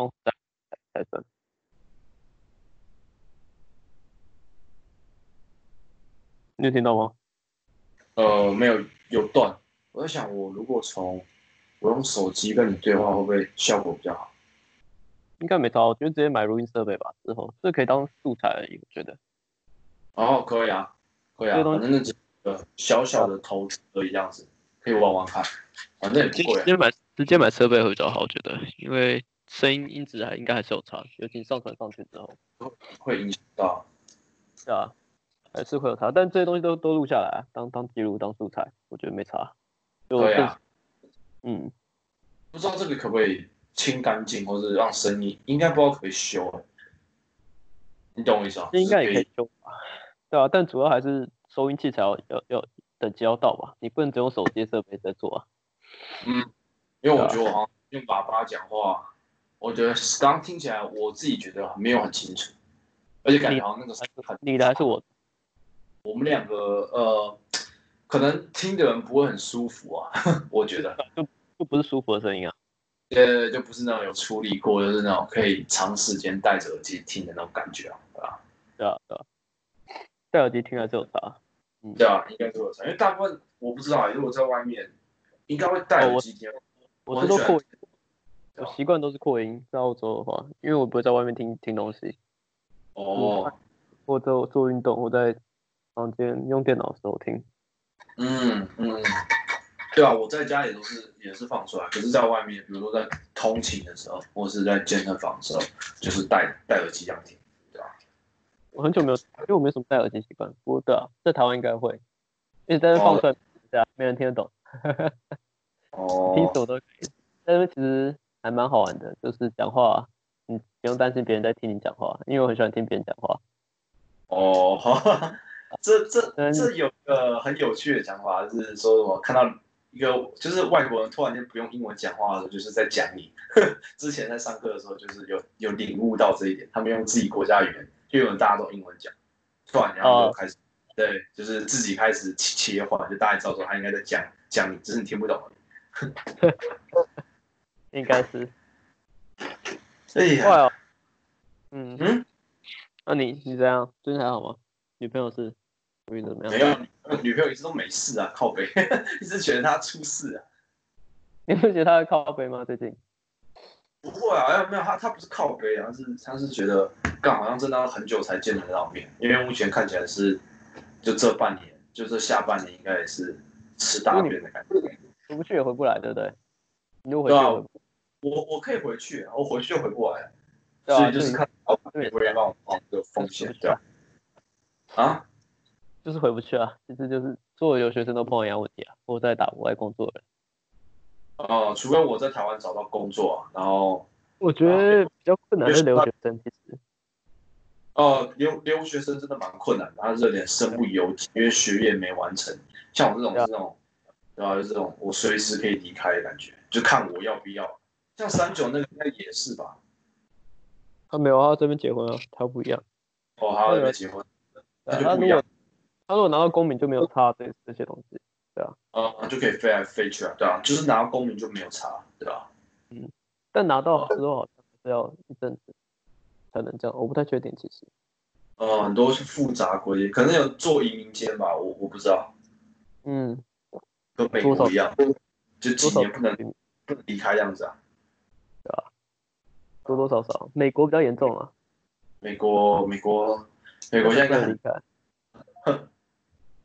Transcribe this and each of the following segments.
用才才算。你有听到吗？呃，没有有断。我在想，我如果从我用手机跟你对话，会不会效果比较好？应该没差，我觉得直接买录音设备吧。之后这可以当素材而已，我觉得。哦，可以啊，可以啊，反正那几个小小的投资而已，这样子可以玩玩看，反正也不贵。直接买直接买设备会比较好，我觉得，因为声音音质还应该还是有差，尤其上传上去之后会影响到。对啊，还是会有差，但这些东西都都录下来，当当记录当素材，我觉得没差。对啊。嗯，不知道这个可不可以清干净，或者让声音，应该不知道可以修。你懂我意思啊？应该也可以修吧。对啊，但主要还是收音器材要要要等级要到吧，你不能只用手机设备在做啊。嗯，因为我觉得我好像用喇叭讲话，我觉得刚刚听起来我自己觉得没有很清楚，而且感觉好像那个很你的还是我，我们两个呃。可能听的人不会很舒服啊，我觉得就就不是舒服的声音啊，呃，就不是那种有处理过，就是那种可以长时间戴着耳机听的那种感觉啊，对吧？对啊，对啊，戴耳机听还是有差，嗯，对啊，应该是有差，因为大部分我不知道，如果在外面应该会戴耳机听，我是都扩音，我习惯都是扩音，在澳洲的话，因为我不会在外面听听东西，哦，或者做运动，我在房间用电脑的时候听。嗯嗯，对啊，我在家里都是也是放出来，可是在外面，比如说在通勤的时候，或是在健身房的时候，就是戴戴耳机这样听，对吧？我很久没有，因为我没什么戴耳机习惯。不过对啊，在台湾应该会，一直在那放出来，对啊，没人听得懂。哦，听什么都可以，但是其实还蛮好玩的，就是讲话，你不用担心别人在听你讲话，因为我很喜欢听别人讲话。哦，好。这这这有个很有趣的讲法，就是说我看到一个就是外国人突然间不用英文讲话的时候，就是在讲你。之前在上课的时候，就是有有领悟到这一点，他们用自己国家语言，因为大家都英文讲，突然然后就开始对，就是自己开始切切换，就大家知道说他应该在讲讲你，只是你听不懂。应该是。哎呀，嗯嗯，那你你怎样？最近还好吗？女朋友是？没有，女朋友一直都没事啊，靠背，一直觉得她出事啊。你会觉得她靠背吗？最近？不会啊，哎，没有，她她不是靠背啊，是她是觉得，刚好像真的很久才见得到面，因为目前看起来是，就这半年，就这下半年应该也是吃大便的感觉。回不去也回不来，对不对？你又回去。我我可以回去，我回去就回不来，所以就是看哦，对，不要让我这个风险，对吧？啊？就是回不去啊，其实就是所有留学生都碰到一样问题啊，我在打国外工作的人。哦，除非我在台湾找到工作，然后我觉得比较困难的是留学生，其实。哦，留留学生真的蛮困难的，他是有点身不由己，因为学业没完成。像我这种这种，对吧？就这种我随时可以离开的感觉，就看我要不要。像三九那个应该也是吧？他没有啊，这边结婚啊，他不一样。哦，他这边结婚，那就不一样。他如果拿到公民就没有差这这些东西，对啊，呃，就可以飞来飞去啊，对啊，就是拿到公民就没有差，对吧？嗯，但拿到之后好像是要一阵子才能这样，我不太确定其实。呃，很多是复杂规定，可能有做移民间吧，我我不知道。嗯，跟美国一样，就几年不能不能离开这样子啊？多多少少，美国比较严重啊。美国，美国，美国现在离开。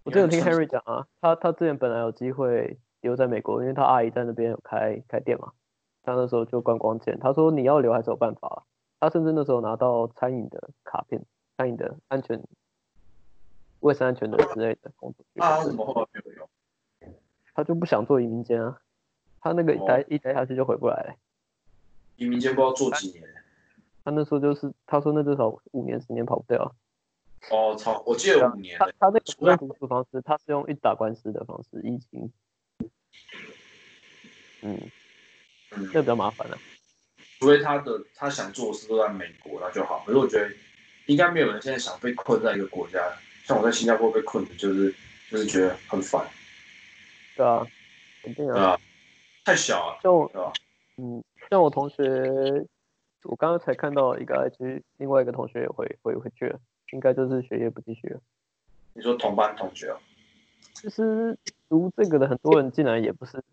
我之前听 Henry 讲啊，他他之前本来有机会留在美国，因为他阿姨在那边有开开店嘛，他那时候就观光店。他说你要留还是有办法，他甚至那时候拿到餐饮的卡片，餐饮的安全、卫生安全的之类的工作。啊，什么话没有用？他就不想做移民监啊，他那个一待一待下去就回不来了。移民监不知道做几年？他那时候就是他说那至少五年十年跑不掉。哦，操！我记得五年。他他那个读书方式，他是用一打官司的方式，疫情。嗯，这比较麻烦了。除非他的他想做的事都在美国，那就好。可是我觉得应该没有人现在想被困在一个国家，像我在新加坡被困的，就是就是觉得很烦。对啊，肯定啊。太小了。像我，嗯，像我同学我刚刚才看到一个 IG，另外一个同学也回回回去了，应该就是学业不继续了。你说同班同学啊？其实读这个的很多人进来也不是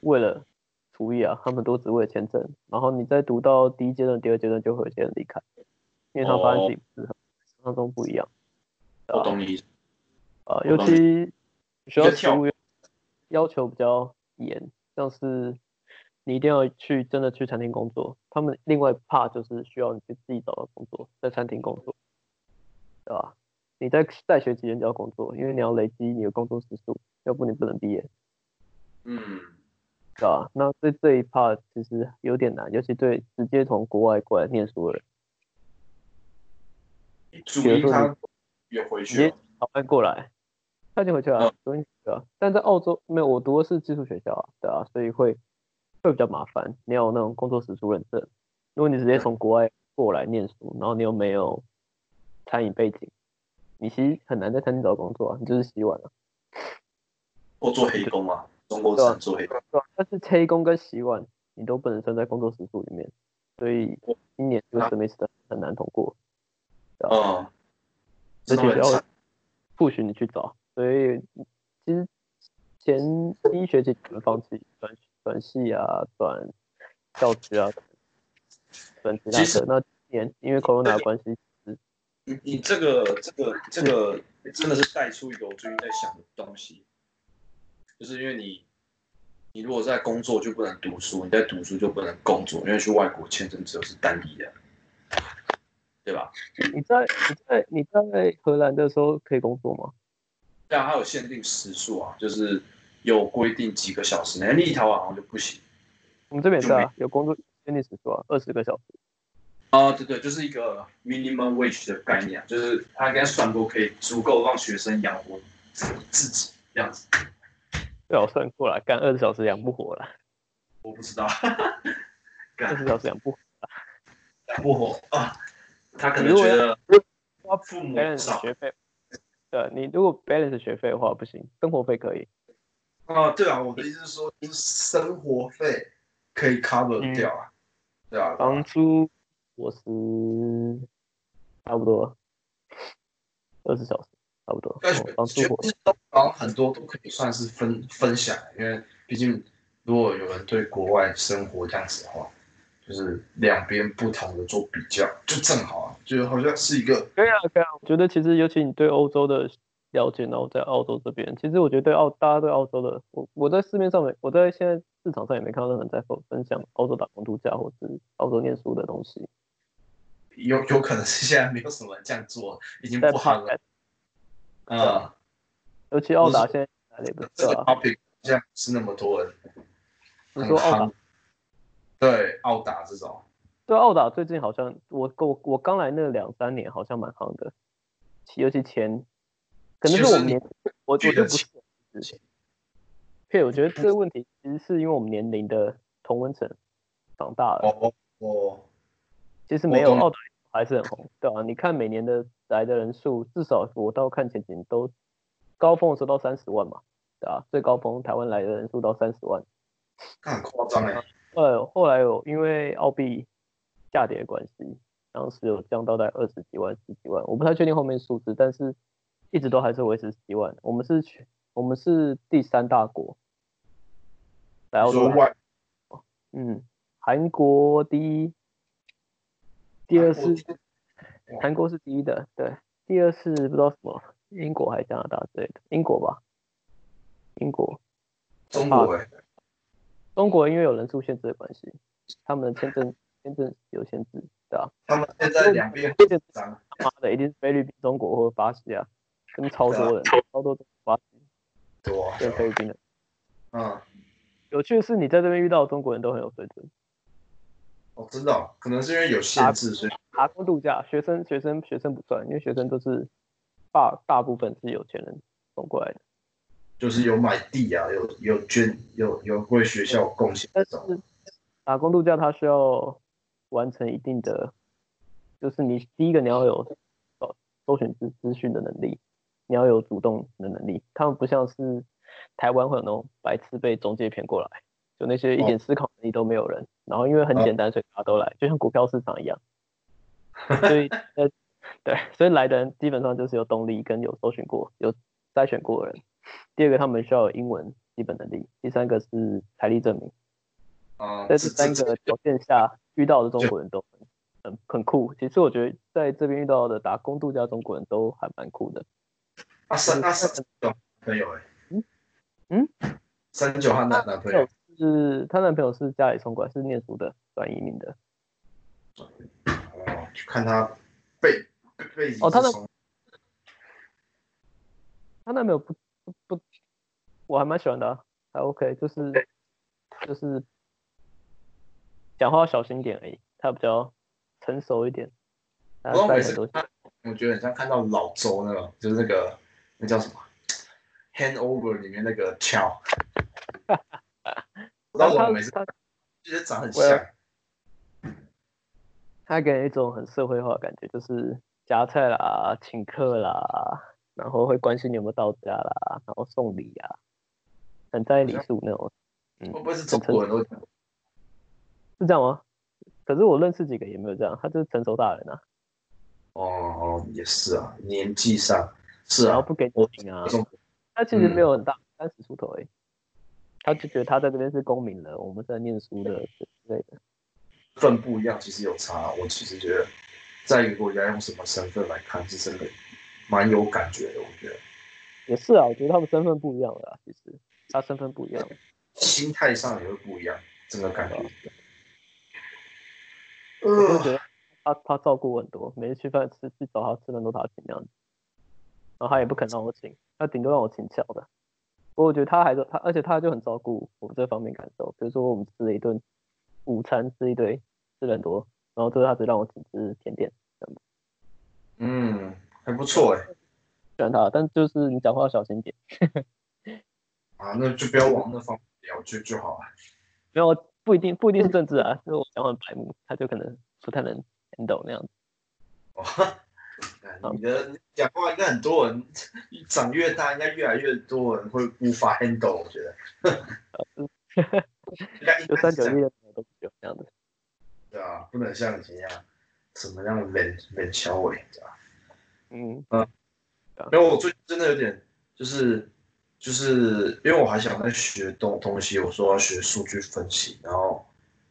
为了厨艺啊，他们都只为了签证。然后你再读到第一阶段、第二阶段，就会有些人离开，因为他发现自己不是很想象中不一样。我懂你意思。啊，尤其学校要求比较严，像是你一定要去真的去餐厅工作。他们另外怕就是需要你去自己找到工作，在餐厅工作，对吧？你在在学期间就要工作，因为你要累积你的工作时数，要不你不能毕业。嗯，对吧？那这这一 part 其实有点难，尤其对直接从国外过来念书的人。主一他也回去，好快过来，他已经回去了，昨天对啊。但在澳洲没有，我读的是技术学校啊，对啊，所以会会比较麻烦。你要有那种工作时数认证，如果你直接从国外过来念书，然后你又没有餐饮背景。你其实很难在餐厅找工作啊，你就是洗碗啊，或做黑工啊，中国只做黑工。对但是黑工跟洗碗你都不能算在工作时数里面，所以今年这个 semester 很难通过。嗯，而且要不许你去找，所以其实前第一学期只能放弃转转系啊，转教职啊，转其他的。那今年因为 corona 关系。你你这个这个这个真的是带出一个我最近在想的东西，就是因为你你如果在工作就不能读书，你在读书就不能工作，因为去外国签证只有是单一的，对吧？你在你在你在荷兰的时候可以工作吗？对啊，它有限定时数啊，就是有规定几个小时，那立陶宛好像就不行。我们这边是啊，有工作限定时数啊，二十个小时。啊，对对，就是一个 minimum wage 的概念，就是他应该算过可以足够让学生养活自己这样子。对，我算过了，干二十小时养不活了。我不知道，二十小时养不活，养不活啊。他可能觉得花父母学费，对，你如果 balance 学费的话不行，生活费可以。啊，对啊，我的意思是说，生活费可以 cover 掉啊，对啊，房租。我是差不多二十小时，差不多。当其实都好很多都可以算是分分享，因为毕竟如果有人对国外生活这样子的话，就是两边不同的做比较，就正好啊，就好像是一个。可以啊，可以啊。我觉得其实尤其你对欧洲的了解，然后在澳洲这边，其实我觉得对澳大家对澳洲的，我我在市面上没，我在现在市场上也没看到任何人在分分享澳洲打工度假或是澳洲念书的东西。有有可能是现在没有什么人这样做，已经不好了。啊，尤其澳达现在哪里不是啊？这样是那么多人。你说澳达？对，澳达这种。对，澳达最近好像我我我刚来那两三年好像蛮夯的，尤其前，可能是我们年，我觉得不是。对，我觉得这个问题其实是因为我们年龄的同温层长大了。哦哦。其实没有澳大还是很红，对啊，你看每年的来的人数，至少我到看前几年都高峰的时候到三十万嘛，对啊，最高峰台湾来的人数到三十万，很夸张哎。呃，后来有因为澳币下跌的关系，当时有降到在二十几万、十几万，我不太确定后面数字，但是一直都还是维持十几万。我们是全，我们是第三大国，来澳洲，嗯，韩国第一。第二是韩国是第一的，对。第二是不知道什么，英国还是加拿大之类的，英国吧。英国。中国。中国因为有人数限制的关系，他们的签证签证有限制，对吧？他们现在两边他妈的一定是菲律宾、中国或者巴西啊，跟超多人，超多巴西，多跟菲律宾的。嗯。有趣的是，你在这边遇到的中国人都很有水准。我知道，可能是因为有限制，所以打工度假，学生学生学生不算，因为学生都是大大部分是有钱人送过来的，就是有买地啊，有有捐，有有为学校贡献。但是打工度假它需要完成一定的，就是你第一个你要有搜搜寻资资讯的能力，你要有主动的能力。他们不像是台湾会有那种白痴被中介骗过来，就那些一点思考能力都没有人。然后因为很简单，所以大家都来，就像股票市场一样。所以 呃，对，所以来的人基本上就是有动力跟有搜寻过、有筛选过的人。第二个，他们需要有英文基本能力；第三个是财力证明。啊，在这三个条件下遇到的中国人都很很很酷。其实我觉得在这边遇到的打工度假中国人都还蛮酷的。啊，三啊三九朋友哎，嗯嗯，三九和男男朋友是她男朋友是家里送过来，是念书的，转移民的。哦，看他背背景哦，他的他男朋友不不不，我还蛮喜欢的，还 OK，就是就是讲话要小心点而已，他比较成熟一点。我每次看，我觉得很像看到老周那种，就是那个那叫什么《Handover》里面那个乔。然 后我每次他觉得长很像。他给人一种很社会化的感觉，就是夹菜啦、请客啦，然后会关心你有没有到家啦，然后送礼啊，很在意礼数那种。会不会是中国人都是这样吗？可是我认识几个也没有这样，他就是成熟大人啊。哦哦，也是啊，年纪上是啊，然后不给钱啊。他其实没有很大，三十出头哎，他就觉得他在这边是公民了，我们在念书的之类的。份不一样，其实有差。我其实觉得，在一个国家用什么身份来看，是真的蛮有感觉的。我觉得也是啊，我觉得他们身份不一样的，其实他身份不一样，心态上也会不一样，整个感觉。我觉得他他照顾我很多，每次吃饭吃去找他吃饭都他请那样子，然后他也不肯让我请，他顶多让我请巧的。不过我觉得他还是他，而且他就很照顾我这方面感受。比如说我们吃了一顿午餐，吃一堆。吃了很多，然后最后他只让我请吃甜点，这样子。嗯，还不错哎，喜欢他，但就是你讲话要小心点。啊，那就不要往那方面聊就就好了。没有，不一定不一定是政治啊，就是我讲话白目，他就可能不太能 handle 那样子。哦，你的讲话应该很多人 长越大，应该越来越多人会无法 handle，我觉得。就三九一的都有这样子。对啊，不能像以前一样，什么样冷冷小伟，对吧？嗯嗯，因为我最近真的有点，就是就是因为我还想在学东东西，我说要学数据分析，然后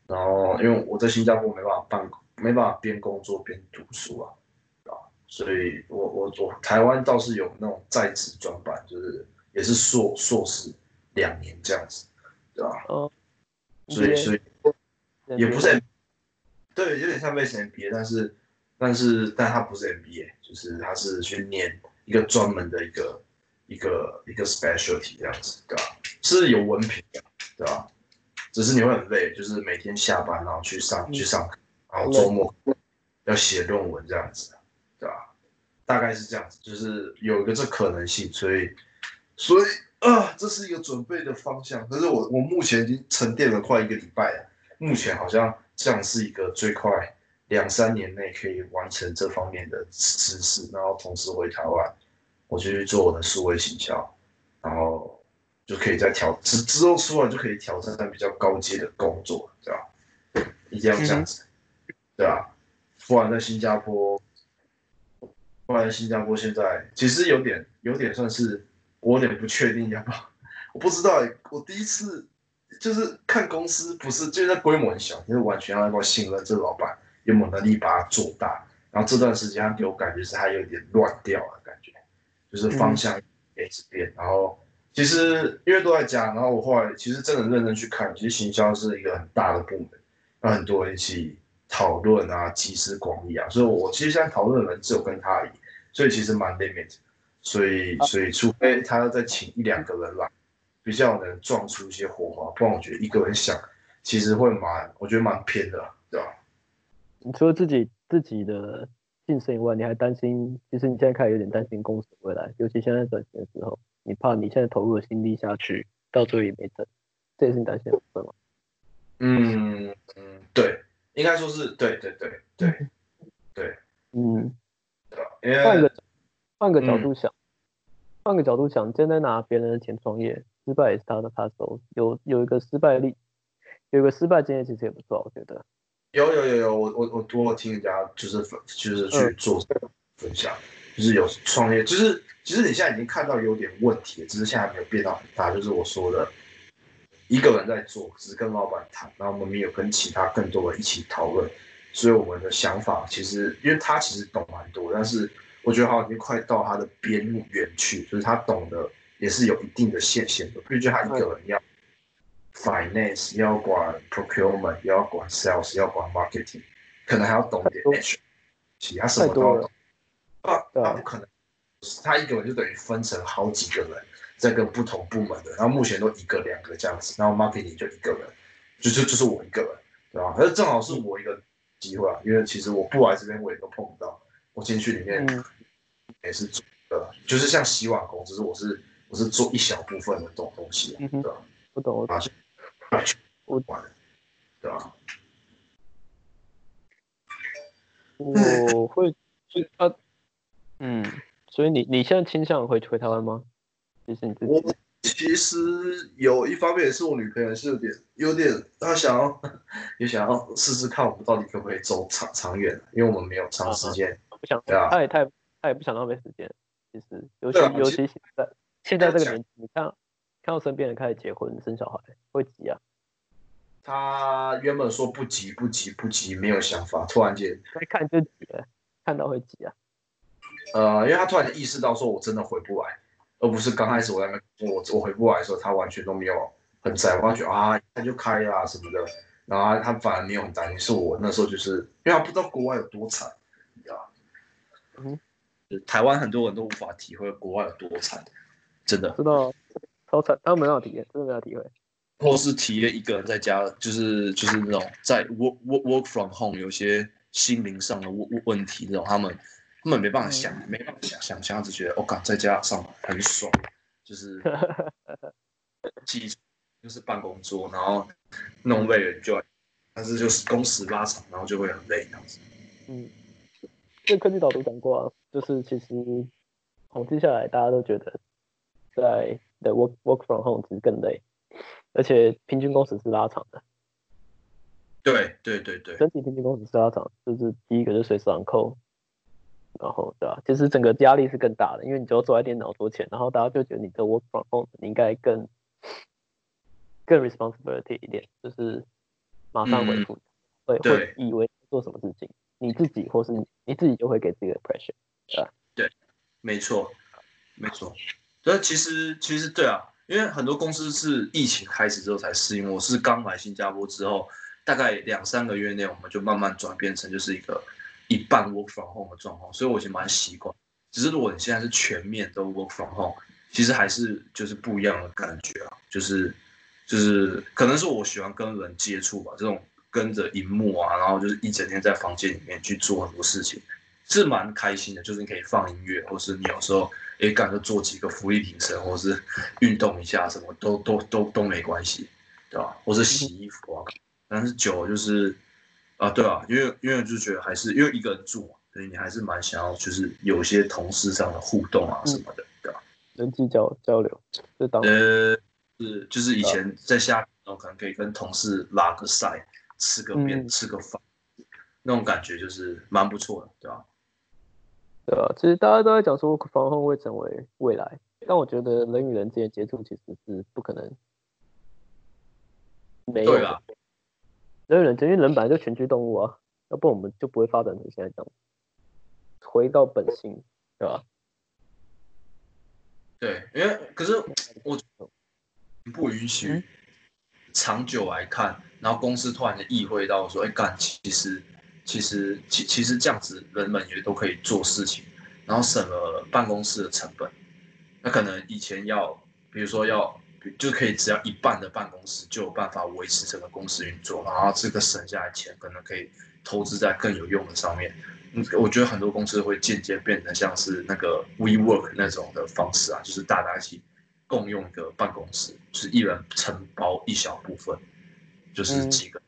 然后因为我在新加坡没办法办，没办法边工作边读书啊，啊，所以我我我台湾倒是有那种在职专班，就是也是硕硕士两年这样子，对吧？哦，所以所以也不是。对，有点像 base MBA，但是，但是，但他不是 MBA，就是他是去念一个专门的一个一个一个 specialty 这样子，对吧？是有文凭的，对吧？只是你会很累，就是每天下班然后去上去上课，然后周末要写论文这样子？大概是这样子，就是有一个这可能性，所以，所以啊，这是一个准备的方向。可是我我目前已经沉淀了快一个礼拜了，目前好像。这样是一个最快两三年内可以完成这方面的知识，然后同时回台湾，我就去做我的数位行销，然后就可以再挑之之后出来就可以挑战比较高阶的工作，对吧？一定要这样子，对吧？不然在新加坡，不然新加坡现在其实有点有点算是我有点不确定要不要，我不知道，我第一次。就是看公司不是，就是规模很小，就是完全要能够信任这老板有没有能力把它做大。然后这段时间他给我感觉是他有点乱掉了，感觉就是方向一直变。然后其实因为都在家，然后我后来其实真的认真去看，其实行销是一个很大的部门，让很多人一起讨论啊，集思广益啊。所以我其实现在讨论的人只有跟他而已，所以其实蛮 limit。所以所以除非他要再请一两个人来。比较能撞出一些火花，不然我觉得一个人想，其实会蛮，我觉得蛮偏的，对吧？你除了自己自己的晋升以外，你还担心，其实你现在开始有点担心公司未来，尤其现在转型的时候，你怕你现在投入的心力下去，到最后也没挣，这也是你担心的部分吗？嗯嗯，对，应该说是对对对对对，嗯？换个换个角度想。换个角度想，现在拿别人的钱创业，失败也是他的他手。有有一个失败例，有一个失败经验其实也不错，我觉得。有有有有，我我我多听人家就是分就是去做分享，就是有创业，就是其实你现在已经看到有点问题，只是现在没有变到很大，就是我说的，一个人在做，只是跟老板谈，然后我们没有跟其他更多人一起讨论，所以我们的想法其实，因为他其实懂蛮多，但是我觉得好像已经快到他的边缘去，就是他懂得也是有一定的限限的，毕竟他一个人要。Finance 要管 Procurement，要管 Sales，要管 Marketing，可能还要懂点 H，其他什么都懂。他他不可能，他一个人就等于分成好几个人在跟不同部门的，然后目前都一个两个这样子，然后 Marketing 就一个人，就就就是我一个人，对吧？可是正好是我一个机会啊，因为其实我不来这边我也都碰不到，我进去里面也是做的，就是像洗碗工，只是我是我是做一小部分的东东西，对吧？不懂啊。我管，对吧？我会，啊，嗯，所以你你现在倾向回回台湾吗？其实你自己，我其实有一方面也是我女朋友是有点有点，她想要也想要试试看我们到底可不可以走长长远，因为我们没有长时间，不想，对啊，她也太她也不想浪费时间，其实尤其尤其现在现在这个年纪，你看。看到身边人开始结婚生小孩，会急啊？他原本说不急不急不急，没有想法，突然间一看就急了，看到会急啊。呃，因为他突然间意识到说我真的回不来，而不是刚开始我在那我我回不来的时候，他完全都没有很在乎，觉得啊他就开啊什么的，然后他反而没有很担心，是我那时候就是因为他不知道国外有多惨，你知道嗯，台湾很多人都无法体会国外有多惨，真的知道。超惨，他们没有体验，真的没有体会。或是体验一个人在家，就是就是那种在 work work work from home，有些心灵上的问问题，那种他们他们没办法想，没办法想想象，只觉得我靠，在家上班很爽，就是 基就是办公桌，然后弄累了就，但是就是工时拉长，然后就会很累这样子。嗯，这科技导读讲过啊，就是其实统计下来，大家都觉得在。在，work work from home 其实更累，而且平均工时是拉长的。对对对对，整体平均工时是拉长，就是第一个是随时 on call，然后对吧？其实整个压力是更大的，因为你只要坐在电脑桌前，然后大家就觉得你的 work from home 你应该更更 responsibility 一点，就是马上回复，会会以为做什么事情，你自己或是你自己就会给自己的 pressure，对吧？对，没错，没错。那其实其实对啊，因为很多公司是疫情开始之后才适应。我是刚来新加坡之后，大概两三个月内，我们就慢慢转变成就是一个一半 work from home 的状况，所以我已经蛮习惯。只是如果你现在是全面都 work from home，其实还是就是不一样的感觉啊，就是就是可能是我喜欢跟人接触吧，这种跟着荧幕啊，然后就是一整天在房间里面去做很多事情，是蛮开心的。就是你可以放音乐，或是你有时候。也赶着做几个浮力挺身，或是运动一下，什么都都都都没关系，对吧？或是洗衣服啊，但是久就是啊，对啊，因为因为就觉得还是因为一个人住嘛，所以你还是蛮想要就是有些同事上的互动啊什么的，对吧？人际交交流，就当呃是就是以前在下然后可能可以跟同事拉个赛，吃个面，吃个饭，那种感觉就是蛮不错的，对吧？对啊，其实大家都在讲说防控会成为未来，但我觉得人与人之间接触其实是不可能没有的。人与人，因为人本来就群居动物啊，要不我们就不会发展成现在这样。回到本性，对吧？对，因为可是我不允许长久来看，然后公司突然的意会到说，哎干，其实。其实，其其实这样子，人们也都可以做事情，然后省了办公室的成本。那可能以前要，比如说要，就可以只要一半的办公室就有办法维持整个公司运作，然后这个省下来钱可能可以投资在更有用的上面。嗯，我觉得很多公司会间接变成像是那个 WeWork 那种的方式啊，就是大家一起共用一个办公室，就是一人承包一小部分，就是几个。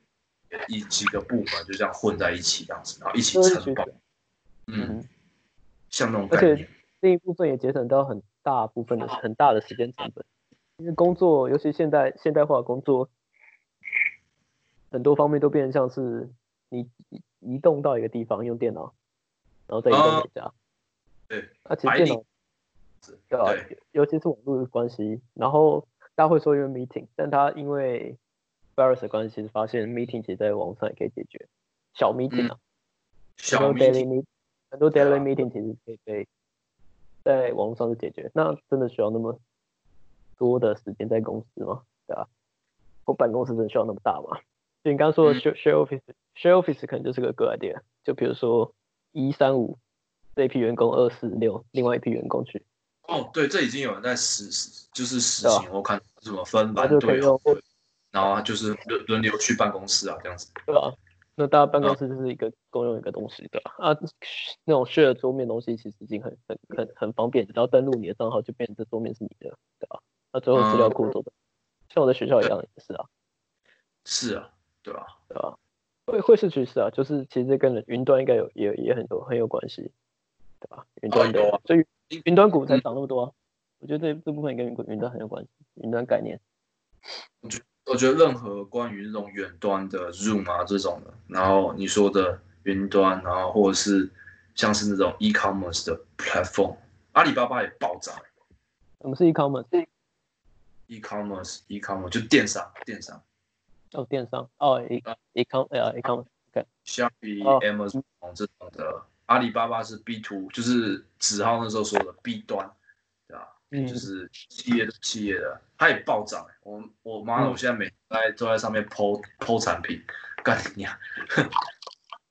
一几个部门就这样混在一起，这样子，然后一起承包，嗯，像那种概念。另一部分也节省到很大部分的很大的时间成本，因为工作，尤其现代现代化工作，很多方面都变成像是你移动到一个地方用电脑，然后再移动回家。对，而且电脑，对啊，尤其是网络的关系，然后大家会说因为 meeting，但他因为 virus 的关系，发现 meeting 其实在网上也可以解决，小 meeting 啊，小 daily meeting，很多 daily meeting 其实可以被在网络上就解决，那真的需要那么多的时间在公司吗？对啊，我办公室真的需要那么大吗？就你刚刚说的 share share office，share office 可能就是个 good idea，就比如说一三五。这一批员工二四六，另外一批员工去。哦，对，这已经有人在实施，就是实行。我看怎么分班队，然后就是轮轮流去办公室啊，这样子。对啊，那大家办公室就是一个共用一个东西，对吧？啊，那种 share 桌面东西其实已经很很很很方便，只要登录你的账号就变成这桌面是你的，对吧？那最后资料库做的，像我在学校一样也是啊。是啊，对吧？对吧？会会是趋势啊，就是其实跟云端应该有也也很多很有关系。对吧？云端的，所以云端股才涨那么多啊。我觉得这这部分跟云云端很有关系，云端概念。我觉我觉得任何关于这种远端的 Zoom 啊这种的，然后你说的云端，然后或者是像是那种 e-commerce 的 platform，阿里巴巴也爆炸。我们是 e-commerce？e-commerce，e-commerce 就电商，电商。哦，电商。哦，e-com，呃，e-commerce。像比 Amazon 这种的。阿里巴巴是 B to，就是子浩那时候说的 B 端，对吧？嗯，就是企业的企业的，它也暴涨。我我妈，我现在每在都在上面剖剖产品，干你娘！